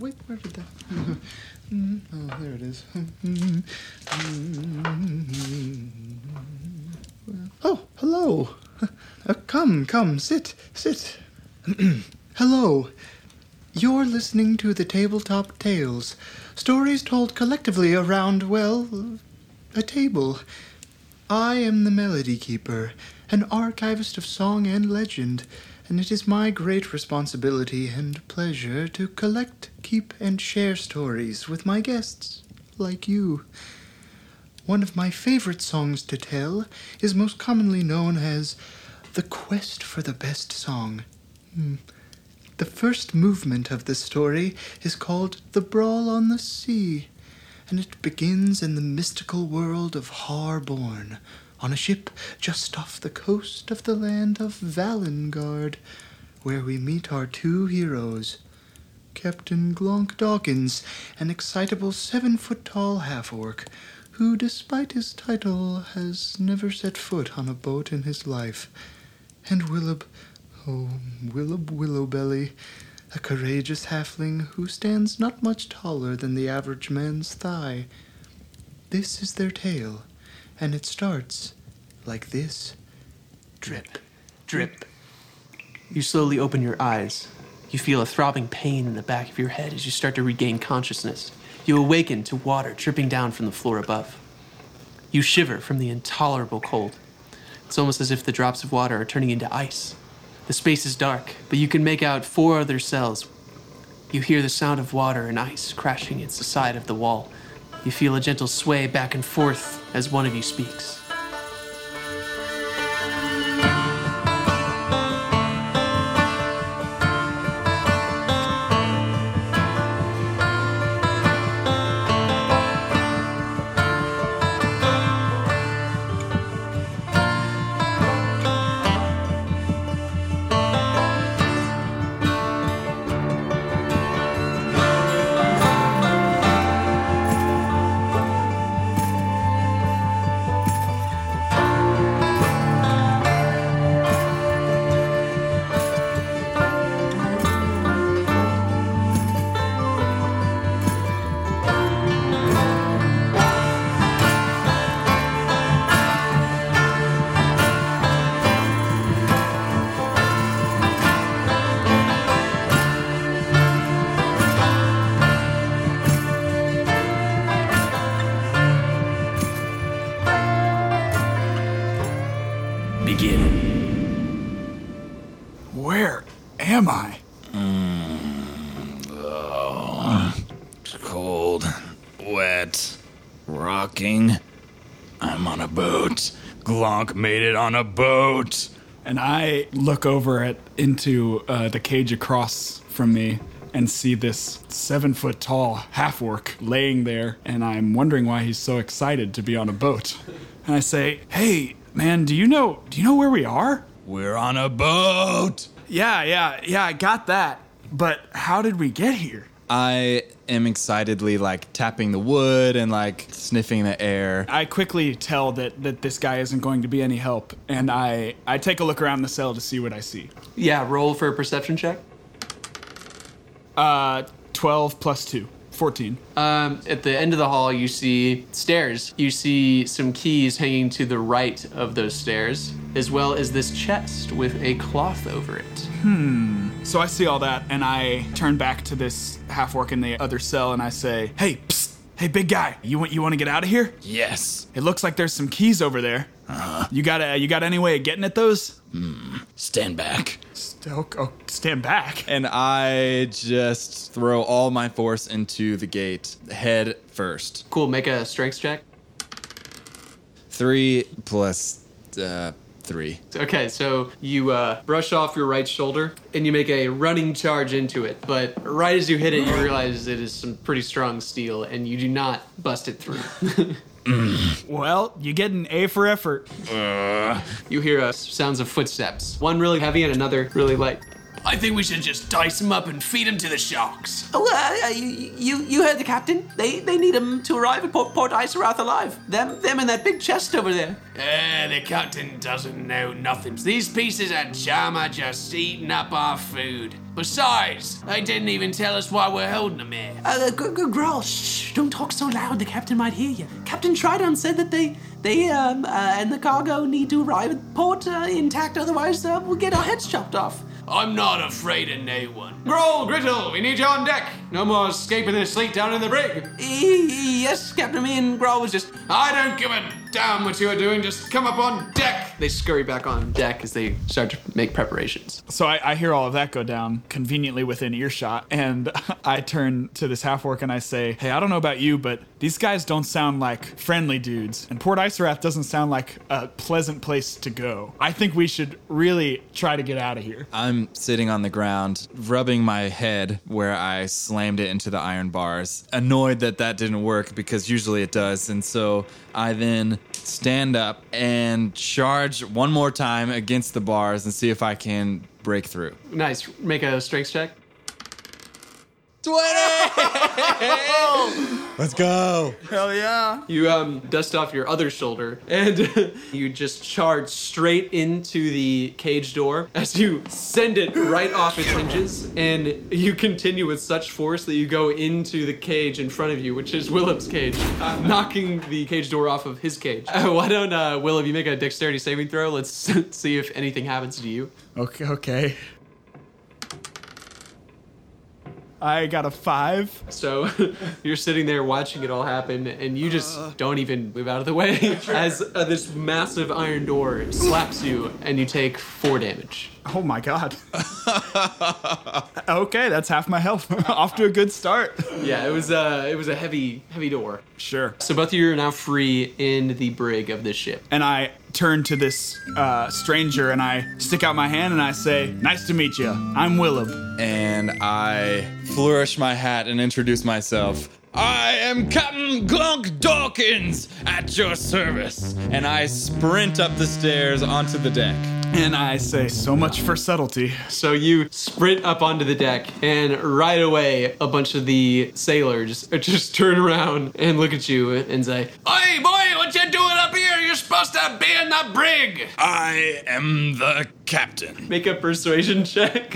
Wait, where did that? Oh, there it is. Oh, hello. Uh, come, come, sit, sit. hello. You're listening to the Tabletop Tales, stories told collectively around, well, a table. I am the Melody Keeper, an archivist of song and legend, and it is my great responsibility and pleasure to collect, keep, and share stories with my guests, like you. One of my favorite songs to tell is most commonly known as The Quest for the Best Song. Hmm. The first movement of the story is called The Brawl on the Sea, and it begins in the mystical world of Harbourne, on a ship just off the coast of the land of Valengaard, where we meet our two heroes. Captain Glonk Dawkins, an excitable seven foot tall half orc, who, despite his title, has never set foot on a boat in his life, and Willub, oh, Willub Willowbelly, a courageous halfling who stands not much taller than the average man's thigh. This is their tale, and it starts like this. Drip, drip. You slowly open your eyes. You feel a throbbing pain in the back of your head as you start to regain consciousness. You awaken to water dripping down from the floor above. You shiver from the intolerable cold. It's almost as if the drops of water are turning into ice. The space is dark, but you can make out four other cells. You hear the sound of water and ice crashing against the side of the wall. You feel a gentle sway back and forth as one of you speaks. Rocking. I'm on a boat. Glonk made it on a boat. And I look over at into uh, the cage across from me and see this seven foot tall half orc laying there, and I'm wondering why he's so excited to be on a boat. And I say, "Hey, man, do you know do you know where we are?" We're on a boat. Yeah, yeah, yeah, I got that. But how did we get here? I am excitedly like tapping the wood and like sniffing the air. I quickly tell that, that this guy isn't going to be any help, and I, I take a look around the cell to see what I see. Yeah, roll for a perception check. Uh, 12 plus 2, 14. Um, at the end of the hall, you see stairs. You see some keys hanging to the right of those stairs, as well as this chest with a cloth over it. So I see all that, and I turn back to this half orc in the other cell, and I say, "Hey, psst, hey, big guy, you want you want to get out of here? Yes. It looks like there's some keys over there. Uh-huh. You got a you got any way of getting at those? Hmm. Stand back. Oh, oh, stand back. And I just throw all my force into the gate, head first. Cool, make a strength check. Three plus uh, three. Okay, so you uh, brush off your right shoulder and you make a running charge into it. But right as you hit it, you realize it is some pretty strong steel and you do not bust it through. Well, you get an A for effort. you hear uh, sounds of footsteps, one really heavy and another really light. I think we should just dice them up and feed them to the sharks. Oh, uh, uh, you, you you heard the captain. They they need him to arrive at Port, Port Isarath alive. Them them in that big chest over there. Eh, the captain doesn't know nothing. These pieces of jam are just eating up our food. Besides, they didn't even tell us why we're holding them here. Uh, g- g- Growl, shh! Don't talk so loud. The captain might hear you. Captain Tridon said that they they um uh, and the cargo need to arrive at port uh, intact. Otherwise, uh, we'll get our heads chopped off. I'm not afraid of no one. Grawl, Griddle, we need you on deck. No more escaping this sleep down in the brig. Yes, Captain. Me and Growl was just. I don't give a damn what you are doing. Just come up on deck. They scurry back on deck as they start to make preparations. So I, I hear all of that go down conveniently within earshot, and I turn to this half orc and I say, "Hey, I don't know about you, but these guys don't sound like friendly dudes, and Port Isarath doesn't sound like a pleasant place to go. I think we should really try to get out of here." I'm sitting on the ground, rubbing my head where I slammed it into the iron bars, annoyed that that didn't work because usually it does. And so I then stand up and charge one more time against the bars and see if I can break through. Nice. Make a strength check. 20! Let's go. Hell yeah! You um, dust off your other shoulder and you just charge straight into the cage door as you send it right off its hinges. And you continue with such force that you go into the cage in front of you, which is Willem's cage, knocking the cage door off of his cage. Uh, why don't, uh, Willem, you make a dexterity saving throw? Let's see if anything happens to you. Okay, okay. I got a five. So you're sitting there watching it all happen, and you just don't even move out of the way as uh, this massive iron door slaps you, and you take four damage. Oh my god. okay, that's half my health. Off to a good start. Yeah, it was uh, it was a heavy, heavy door. Sure. So both of you are now free in the brig of this ship. And I turn to this uh, stranger and I stick out my hand and I say, Nice to meet you. I'm Willem. And I flourish my hat and introduce myself. I am Captain Glonk Dawkins at your service. And I sprint up the stairs onto the deck. And I say, So much for subtlety. So you sprint up onto the deck, and right away, a bunch of the sailors just turn around and look at you and say, "Hey, boy, what you doing up here? You're supposed to be in the brig." I am the captain. Make a persuasion check.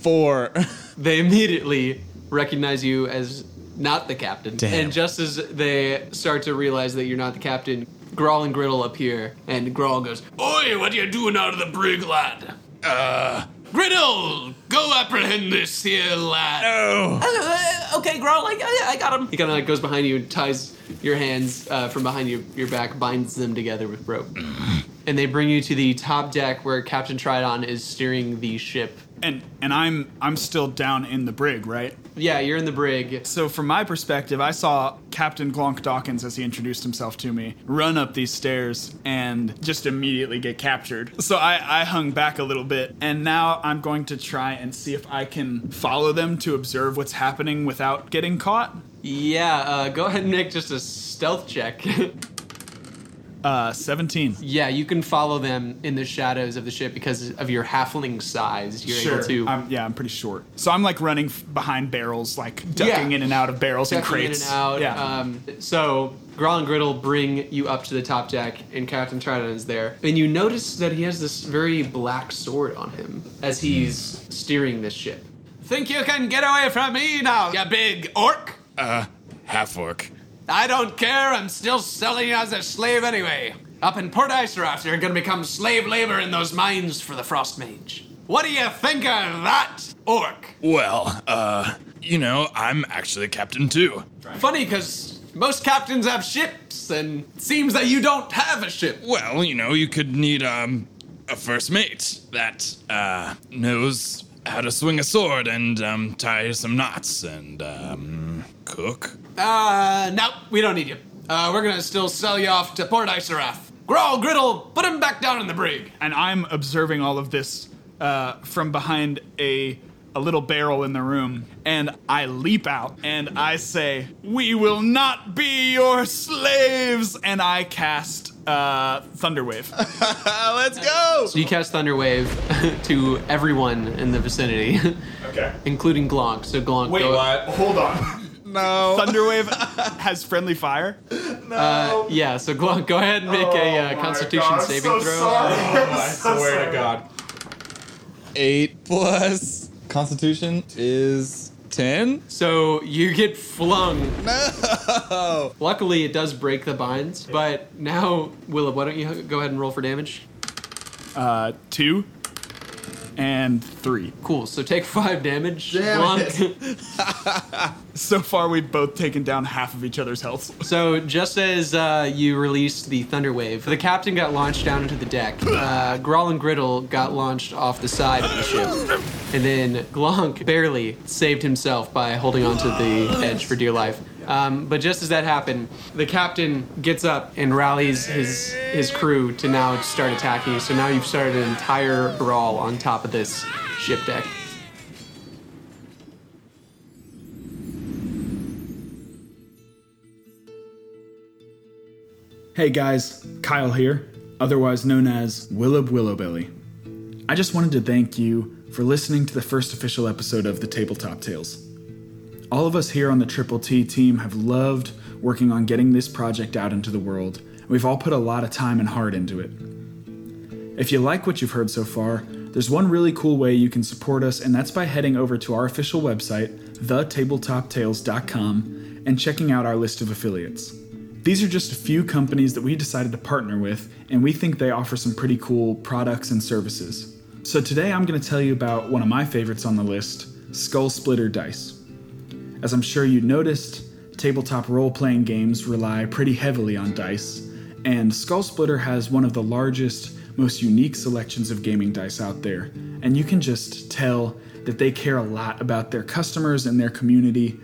Four. they immediately recognize you as not the captain. Damn. And just as they start to realize that you're not the captain, Grawl and Griddle appear, and Grawl goes, Oi, what are you doing out of the brig, lad? Uh, Griddle, go apprehend this here lad. oh. Uh, okay, Growl, I, I, I got him. He kind of like goes behind you and ties your hands uh, from behind your, your back, binds them together with rope. and they bring you to the top deck where Captain Tridon is steering the ship. And and I'm I'm still down in the brig, right? Yeah, you're in the brig. So from my perspective, I saw Captain Glonk Dawkins as he introduced himself to me run up these stairs and just immediately get captured. So I, I hung back a little bit, and now I'm going to try and see if I can follow them to observe what's happening without getting caught. Yeah, uh, go ahead and make just a stealth check. Uh, 17. yeah, you can follow them in the shadows of the ship because of your halfling size. You're able to. I'm, yeah, I'm pretty short. So I'm like running f- behind barrels, like ducking Yeah. in and out of barrels and ducking in crates. and out. Yeah. Um, so Grawl and Griddle bring you up to the top deck, and Captain Tridon is there. And you notice that he has this very black sword on him as he's steering this ship. Think you can get away from me now, you big orc? Uh, half orc. I don't care. I'm still selling you as a slave anyway. Up in Port Isarath, you're gonna become slave labor in those mines for the Frost Mage. What do you think of that, orc? Well, uh, you know, I'm actually a captain too. Funny, because most captains have ships, and it seems that you don't have a ship. Well, you know, you could need, um, a first mate that, uh, knows how to swing a sword and, um, tie some knots and, um, cook. Uh, no, we don't need you. Uh, we're gonna still sell you off to Port Isarath. Grawl, Griddle, put him back down in the brig. and I'm observing all of this uh, from behind a a little barrel in the room, and I leap out and I say, "We will not be your slaves!" And I cast uh, Thunderwave. let's go. So you cast Thunderwave to everyone in the vicinity, Okay. including Glonk. So Glonk, Wait, go, Hold on. No. Thunderwave has friendly fire. No. Yeah. So Glonk, go ahead and make a uh, Constitution saving throw. Oh, I swear to God. Eight plus Constitution is ten. So you get flung. No. Luckily, it does break the binds. But now, Willa, why don't you go ahead and roll for damage? Uh, two and three. Cool. So take five damage. Damn Glonk. So far, we've both taken down half of each other's health. So just as uh, you released the thunder wave, the captain got launched down into the deck. Uh, Grawl and Griddle got launched off the side of the ship, and then Glonk barely saved himself by holding onto the edge for dear life. Um, but just as that happened, the captain gets up and rallies his his crew to now start attacking. So now you've started an entire brawl on top of this ship deck. Hey guys, Kyle here, otherwise known as Willub Willowbelly. I just wanted to thank you for listening to the first official episode of the Tabletop Tales. All of us here on the Triple T team have loved working on getting this project out into the world, we've all put a lot of time and heart into it. If you like what you've heard so far, there's one really cool way you can support us, and that's by heading over to our official website, thetabletoptales.com, and checking out our list of affiliates. These are just a few companies that we decided to partner with, and we think they offer some pretty cool products and services. So today I'm going to tell you about one of my favorites on the list Skull Splitter Dice. As I'm sure you noticed, tabletop role playing games rely pretty heavily on dice, and Skull Splitter has one of the largest, most unique selections of gaming dice out there, and you can just tell that they care a lot about their customers and their community.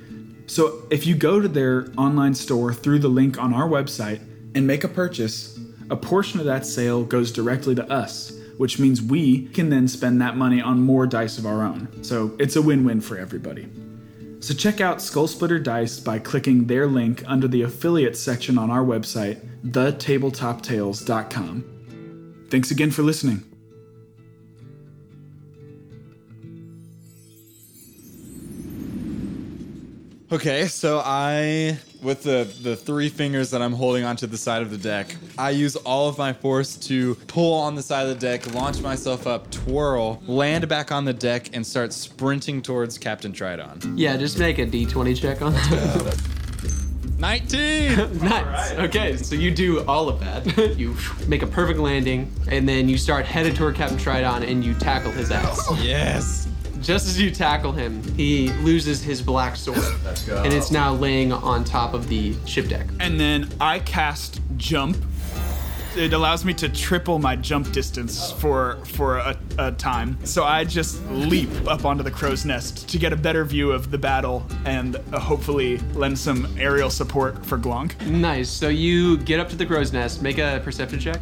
So if you go to their online store through the link on our website and make a purchase, a portion of that sale goes directly to us, which means we can then spend that money on more dice of our own. So it's a win win for everybody. So check out Skull Splitter Dice by clicking their link under the affiliates section on our website, thetabletoptales.com. Thanks again for listening. Okay, so I, with the the three fingers that I'm holding onto the side of the deck, I use all of my force to pull on the side of the deck, launch myself up, twirl, land back on the deck, and start sprinting towards Captain Tridon. Yeah, just make a d20 check on that. Uh, 19. nice. Okay, so you do all of that. you make a perfect landing, and then you start headed toward Captain Tridon, and you tackle his ass. yes. Just as you tackle him, he loses his black sword, and it's now laying on top of the ship deck. And then I cast Jump. It allows me to triple my jump distance for for a, a time. So I just leap up onto the crow's nest to get a better view of the battle and uh, hopefully lend some aerial support for Glonk. Nice. So you get up to the crow's nest, make a perception check.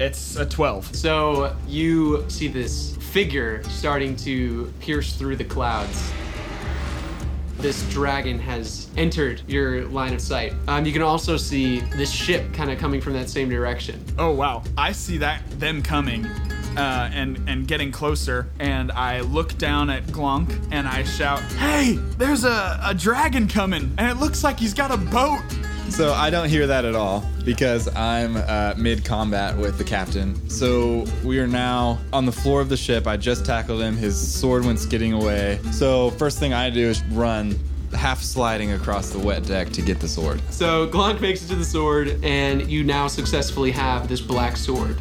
It's a 12. So you see this figure starting to pierce through the clouds. This dragon has entered your line of sight. Um, you can also see this ship kind of coming from that same direction. Oh wow! I see that them coming, uh, and and getting closer, and I look down at Glonk and I shout, "Hey, there's a, a dragon coming, and it looks like he's got a boat." So I don't hear that at all because I'm uh, mid combat with the captain. So we are now on the floor of the ship. I just tackled him. His sword went skidding away. So first thing I do is run, half sliding across the wet deck to get the sword. So Glonk makes it to the sword, and you now successfully have this black sword.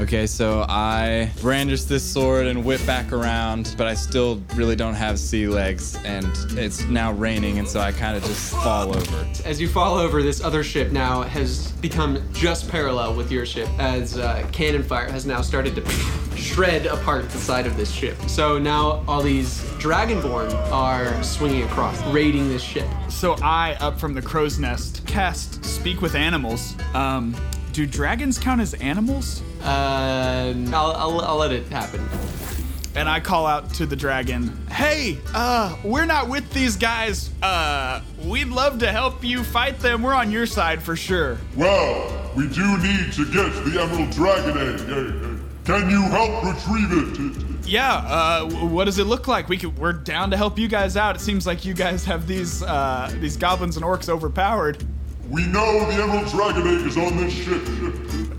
Okay, so I brandish this sword and whip back around, but I still really don't have sea legs, and it's now raining, and so I kind of just fall over. As you fall over, this other ship now has become just parallel with your ship, as uh, cannon fire has now started to shred apart the side of this ship. So now all these dragonborn are swinging across, raiding this ship. So I, up from the crow's nest, cast Speak with Animals. Um, do dragons count as animals? Uh, I'll, I'll, I'll let it happen. and I call out to the dragon, "Hey, uh, we're not with these guys. Uh, we'd love to help you fight them. We're on your side for sure." Well, we do need to get the Emerald Dragon Egg. Can you help retrieve it? Yeah. Uh, what does it look like? We could, we're down to help you guys out. It seems like you guys have these uh, these goblins and orcs overpowered. We know the Emerald Dragon Egg is on this ship.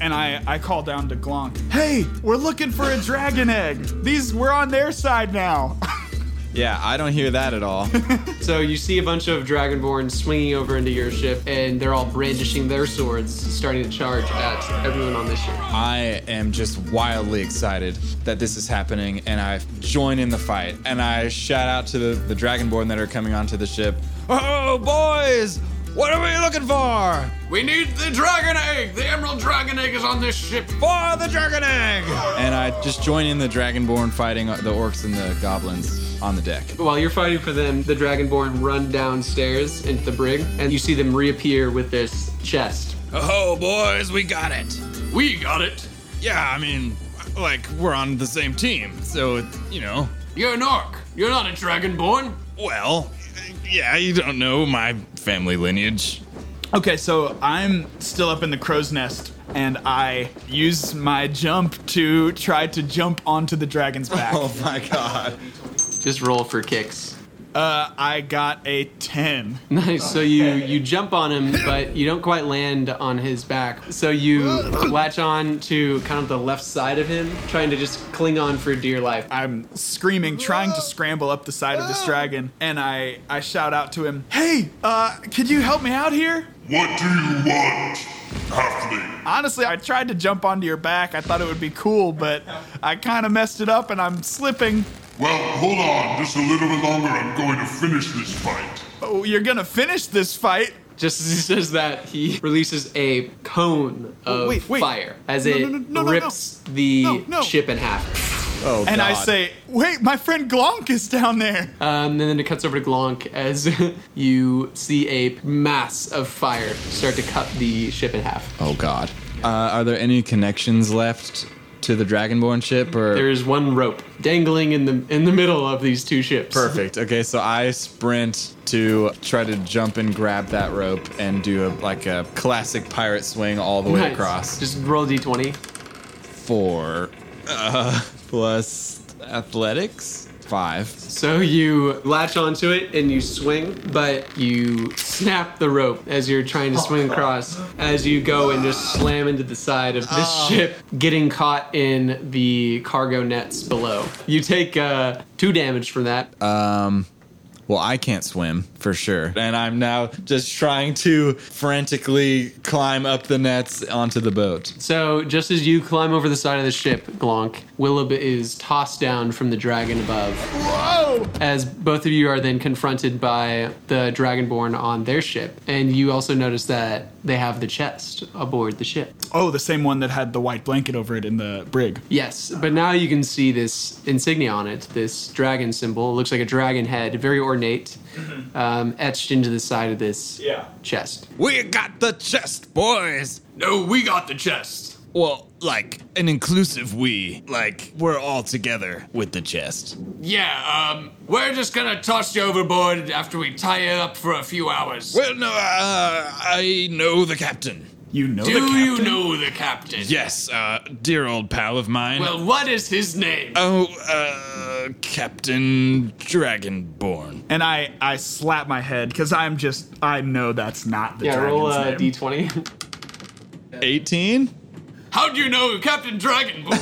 And I, I call down to Glonk. Hey, we're looking for a dragon egg. These we're on their side now. Yeah, I don't hear that at all. So you see a bunch of dragonborn swinging over into your ship, and they're all brandishing their swords, starting to charge at everyone on this ship. I am just wildly excited that this is happening, and I join in the fight. And I shout out to the, the dragonborn that are coming onto the ship. Oh, boys! What are we looking for? We need the dragon egg. The emerald dragon egg is on this ship. For the dragon egg! And I just join in the dragonborn fighting uh, the orcs and the goblins on the deck. While you're fighting for them, the dragonborn run downstairs into the brig, and you see them reappear with this chest. Oh, boys, we got it. We got it. Yeah, I mean, like, we're on the same team, so, you know. You're an orc. You're not a dragonborn. Well, yeah, you don't know my family lineage. Okay, so I'm still up in the crow's nest, and I use my jump to try to jump onto the dragon's back. Oh my god. Just roll for kicks. Uh, I got a 10. Nice. So you you jump on him, but you don't quite land on his back. So you latch on to kind of the left side of him, trying to just cling on for dear life. I'm screaming, trying to scramble up the side of this dragon, and I, I shout out to him, Hey, uh, could you help me out here? What do you want, Halfling? Honestly, I tried to jump onto your back. I thought it would be cool, but I kind of messed it up and I'm slipping. Well, hold on just a little bit longer. I'm going to finish this fight. Oh, you're gonna finish this fight? Just as he says that, he releases a cone of wait, wait. fire as No, it no, no, no, no, rips the No, no. ship in half. Oh And I say, Wait, my friend Glonk is down there. Um, and then it cuts over to Glonk as you see a mass of fire start to cut the ship in half. Oh god. Uh, are there any connections left to the dragonborn ship or There is one rope dangling in the in the middle of these two ships. Perfect. Okay, so I sprint to try to jump and grab that rope and do a like a classic pirate swing all the way Nice. across. Just roll a d20. Four uh, plus athletics. Five. So you latch onto it and you swing, but you snap the rope as you're trying to swing across as you go and just slam into the side of this ship, getting caught in the cargo nets below. You take uh, two damage from that. Um, well, I can't swim for sure, and I'm now just trying to frantically climb up the nets onto the boat. So just as you climb over the side of the ship, Glonk, Willub is tossed down from the dragon above. Whoa! as both of you are then confronted by the dragonborn on their ship and you also notice that they have the chest aboard the ship Oh, the same one that had the white blanket over it in the brig. yes but now you can see this insignia on it this dragon symbol it looks like a dragon head very ornate um, etched into the side of this Yeah. chest We got the chest, boys. No, we got the chest. Well, like an inclusive we. Like we're all together with the chest. Yeah, um, we're just gonna toss you overboard after we tie you up for a few hours. Well, no, uh, I know the captain. You know Do the captain? you know the captain? Yes, uh, dear old pal of mine. Well, what is his name? oh, uh, Captain Dragonborn. And I, I slap my head because I'm just, I know that's not the yeah dragon's roll a name. d20 18. How do you know Captain Dragonborn?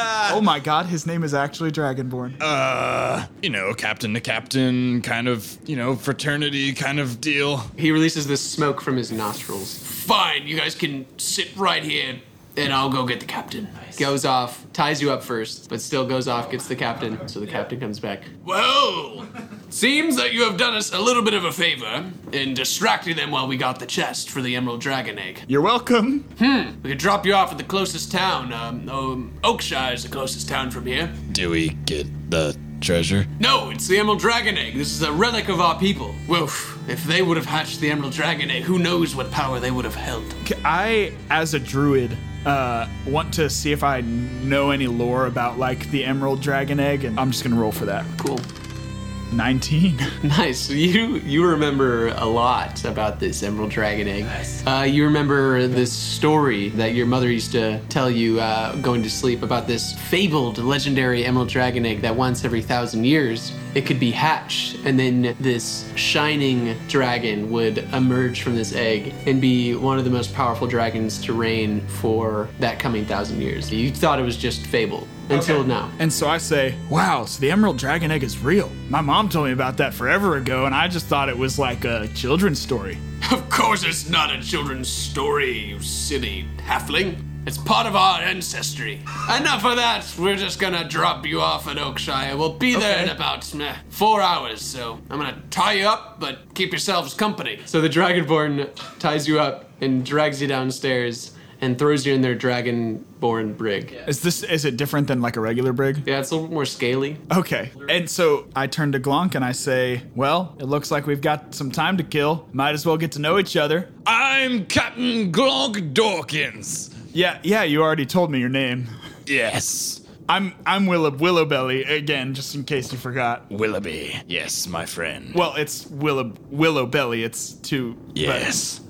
Oh my god, his name is actually Dragonborn. Uh, you know, captain to captain, kind of, you know, fraternity kind of deal. he releases this smoke from his nostrils Fine, you guys can sit right here, and I'll go get the captain. goes off ties you up first but still goes off gets the captain so the captain comes back Well, seems that you have done us a little bit of a favor in distracting them while we got the chest for the Emerald Dragon Egg. You're welcome. Hmm. We could drop you off at the closest town. Um, um, Oakshire is the closest town from here. Do we get the treasure? No, it's the Emerald Dragon Egg. This is a relic of our people. Well, if they would have hatched the Emerald Dragon Egg, who knows what power they would have held. I, as a druid, uh, want to see if I know any lore about like the Emerald Dragon Egg, and I'm just gonna roll for that. Cool. 19. Nice. You you remember a lot about this Emerald Dragon Egg. Uh, you remember this story that your mother used to tell you uh, going to sleep about this fabled legendary Emerald Dragon Egg that once every thousand years it could be hatched, and then this shining dragon would emerge from this egg and be one of the most powerful dragons to reign for that coming thousand years. You thought it was just fable until now. And so I say, wow, so the Emerald Dragon Egg is real. My mom told me about that forever ago, and I just thought it was like a children's story. Of course, it's not a children's story, you silly halfling. It's part of our ancestry. Enough of that. We're just gonna drop you off at Oakshire. We'll be there in about meh, four hours, so I'm gonna tie you up, but keep yourselves company. So the Dragonborn ties you up and drags you downstairs and throws you in their Dragonborn brig. Is this is it different than like a regular brig? Yeah, it's a little more scaly. Okay. And so I turn to Glonk and I say, well, it looks like we've got some time to kill. Might as well get to know each other. I'm Captain Glonk Dawkins. Yeah, yeah, you already told me your name. Yes. I'm I'm Willow Willowbelly again, just in case you forgot. Willoughby. Yes, my friend. Well, it's Willow Willowbelly. It's two. but- yes.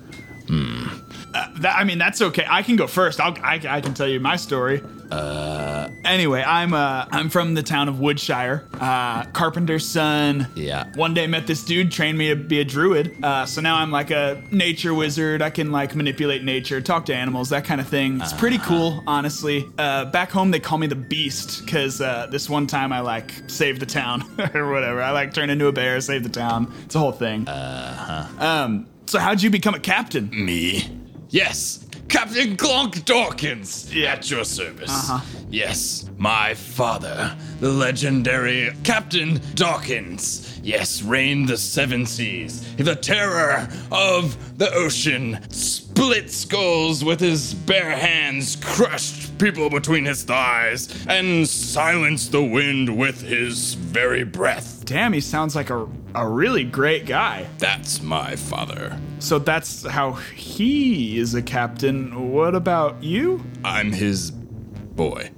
Hmm. That, I mean, that's okay. I can go first. I'll, I, I can tell you my story. Uh. Anyway, I'm uh I'm from the town of Woodshire. Uh, carpenter's son. Yeah. One day met this dude, trained me to be a druid. Uh, so now I'm like a nature wizard. I can like manipulate nature, talk to animals, that kind of thing. It's pretty cool, honestly. Uh, back home they call me the Beast because uh, this one time I like saved the town or whatever. I like turned into a bear, saved the town. It's a whole thing. Uh huh. Um. So how'd you become a captain? Me? Yes. Captain Glonk Dawkins. At your service. Uh-huh. Yes. My father, the legendary Captain Dawkins. Yes, reigned the seven seas. The terror of the ocean. Split skulls with his bare hands, crushed people between his thighs, and silenced the wind with his very breath. Damn, he sounds like a, a really great guy. That's my father. So that's how he is a captain. What about you? I'm his boy.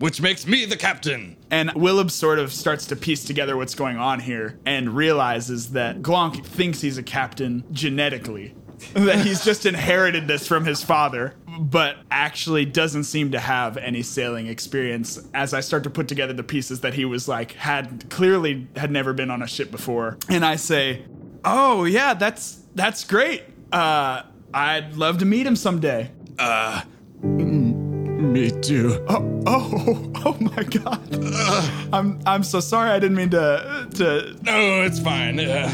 Which makes me the captain. And Willub sort of starts to piece together what's going on here and realizes that Glonk thinks he's a captain genetically. that he's just inherited this from his father, but actually doesn't seem to have any sailing experience. As I start to put together the pieces that he was like, had clearly had never been on a ship before. And I say, Oh, yeah, that's that's great. Uh, I'd love to meet him someday. uh Me too. Oh, oh, oh my God! I'm I'm so sorry. I didn't mean to to. No, it's fine. Uh,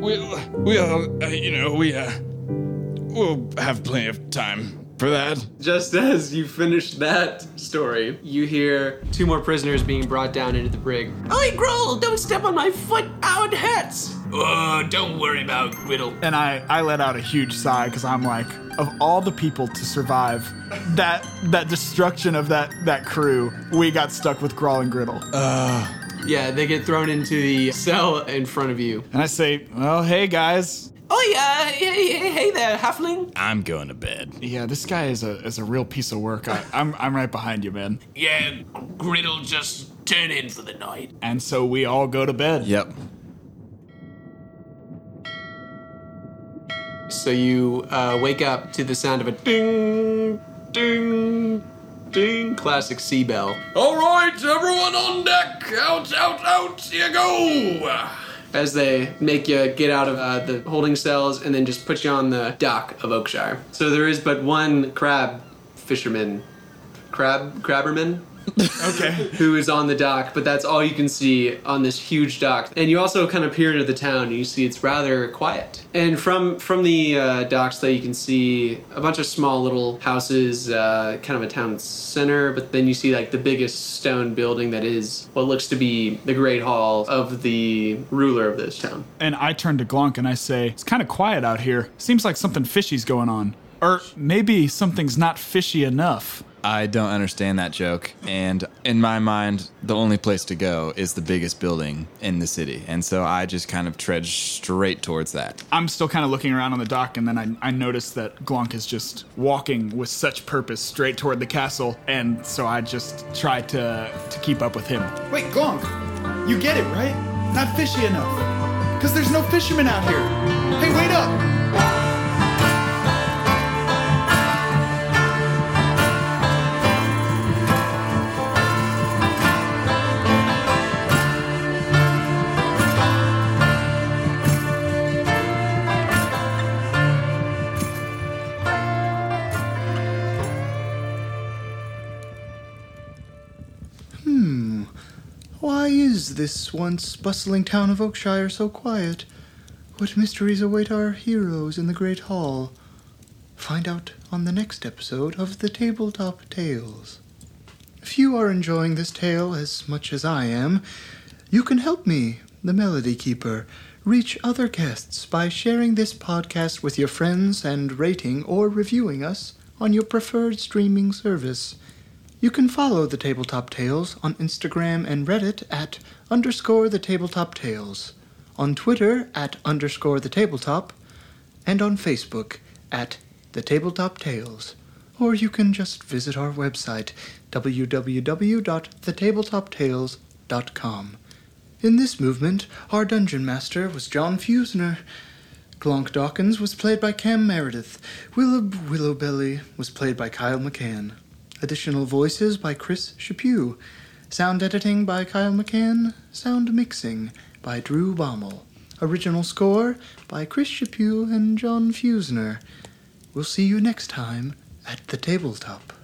we'll, we'll, uh, you know, we, uh, we'll have plenty of time for that. Just as you finish that story, you hear two more prisoners being brought down into the brig. Oi, Grawl, don't step on my foot. Ow, it hurts. Oh, don't worry about Riddle. And I I let out a huge sigh because I'm like, of all the people to survive that that destruction of that that crew, we got stuck with Grawl and Griddle. Uh. Yeah, they get thrown into the cell in front of you. and I say, well, hey guys. Oi, yeah, hey, hey, hey there, halfling. I'm going to bed. Yeah, this guy is a is a real piece of work. I, I'm I'm right behind you, man. Yeah, Griddle just turn in for the night. And so we all go to bed. Yep. So you uh, wake up to the sound of a ding, ding, ding, classic sea bell. All right, everyone on deck. Out, out, out. You go. As they make you get out of uh, the holding cells and then just put you on the dock of Oakshire. So there is but one crab fisherman, crab crabberman, Okay. who is on the dock, but that's all you can see on this huge dock. And you also kind of peer into the town, and you see it's rather quiet. And from from the uh, docks, that you can see a bunch of small little houses, uh, kind of a town center. But then you see like the biggest stone building that is what looks to be the Great Hall of the ruler of this town. And I turn to Glonk and I say, It's kind of quiet out here. Seems like something fishy's going on. Or maybe something's not fishy enough. I don't understand that joke. And in my mind, the only place to go is the biggest building in the city. And so I just kind of tread straight towards that. I'm still kind of looking around on the dock, and then I, I notice that Glonk is just walking with such purpose straight toward the castle, and so I just try to to keep up with him. Wait, Glonk, you get it, right? Not fishy enough. Because there's no fishermen out here. Hey, wait up! This once bustling town of Oakshire so quiet? What mysteries await our heroes in the Great Hall? Find out on the next episode of the Tabletop Tales. If you are enjoying this tale as much as I am, you can help me, the Melody Keeper, reach other guests by sharing this podcast with your friends and rating or reviewing us on your preferred streaming service. You can follow the Tabletop Tales on Instagram and Reddit at underscore the Tabletop Tales, on Twitter at underscore the Tabletop, and on Facebook at the Tabletop Tales. Or you can just visit our website www.thetabletoptales.com. In this movement, our dungeon master was John Fusner. Glonk Dawkins was played by Cam Meredith. Willub Willowbelly was played by Kyle McCann. Additional voices by Chris Chaput. Sound editing by Kyle McCann. Sound mixing by Drew Baumel. Original score by Chris Chaput and John Fusner. We'll see you next time at the tabletop.